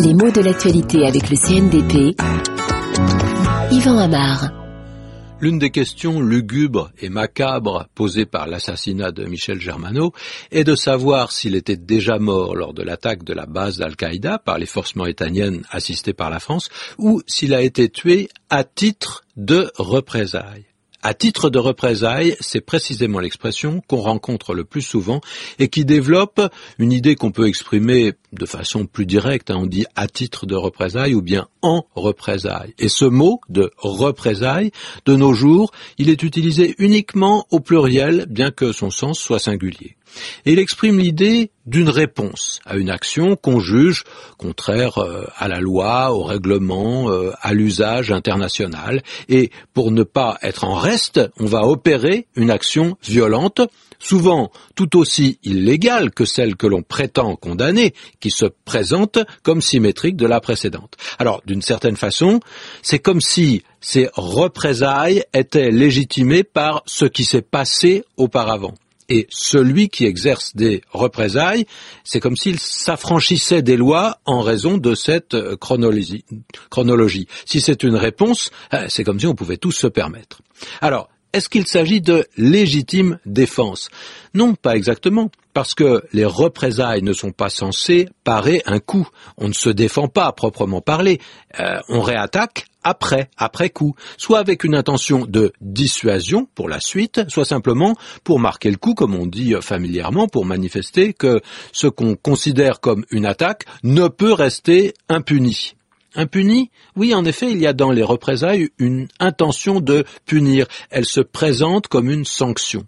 Les mots de l'actualité avec le CNDP. Yvan. L'une des questions lugubres et macabres posées par l'assassinat de Michel Germano est de savoir s'il était déjà mort lors de l'attaque de la base d'Al-Qaïda par les forces mauritaniennes assistées par la France ou s'il a été tué à titre de représailles. À titre de représailles, c'est précisément l'expression qu'on rencontre le plus souvent et qui développe une idée qu'on peut exprimer de façon plus directe. Hein. on dit à titre de représailles ou bien en représailles. Et ce mot de représailles, de nos jours, il est utilisé uniquement au pluriel, bien que son sens soit singulier. Et il exprime l'idée d'une réponse à une action qu'on juge contraire euh, à la loi, au règlement, euh, à l'usage international. Et pour ne pas être en reste, on va opérer une action violente, souvent tout aussi illégale que celle que l'on prétend condamner, qui se présente comme symétrique de la précédente. Alors, d'une certaine façon, c'est comme si ces représailles étaient légitimées par ce qui s'est passé auparavant et celui qui exerce des représailles, c'est comme s'il s'affranchissait des lois en raison de cette euh, chronologie. chronologie. Si c'est une réponse, euh, c'est comme si on pouvait tous se permettre. Alors, est-ce qu'il s'agit de légitime défense? Non, pas exactement, parce que les représailles ne sont pas censées parer un coup. On ne se défend pas à proprement parler. Euh, on réattaque après, après coup, soit avec une intention de dissuasion pour la suite, soit simplement pour marquer le coup, comme on dit familièrement, pour manifester que ce qu'on considère comme une attaque ne peut rester impuni. Impuni Oui, en effet, il y a dans les représailles une intention de punir. Elle se présente comme une sanction.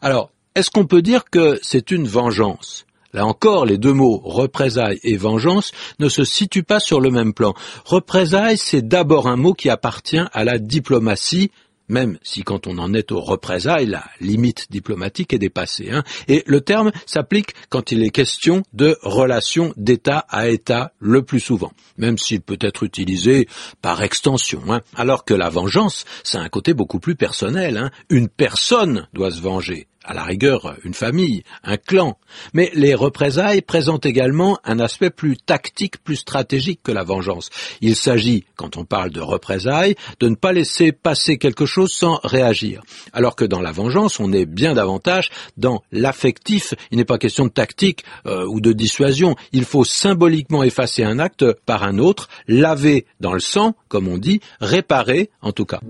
Alors, est-ce qu'on peut dire que c'est une vengeance? Là encore, les deux mots représailles et vengeance ne se situent pas sur le même plan. Représailles, c'est d'abord un mot qui appartient à la diplomatie, même si quand on en est aux représailles, la limite diplomatique est dépassée. Hein. Et le terme s'applique quand il est question de relations d'État à État le plus souvent, même s'il peut être utilisé par extension. Hein. Alors que la vengeance, c'est un côté beaucoup plus personnel. Hein. Une personne doit se venger à la rigueur une famille, un clan, mais les représailles présentent également un aspect plus tactique, plus stratégique que la vengeance. Il s'agit, quand on parle de représailles, de ne pas laisser passer quelque chose sans réagir, alors que dans la vengeance, on est bien davantage dans l'affectif. Il n'est pas question de tactique euh, ou de dissuasion. Il faut symboliquement effacer un acte par un autre, laver dans le sang, comme on dit, réparer en tout cas.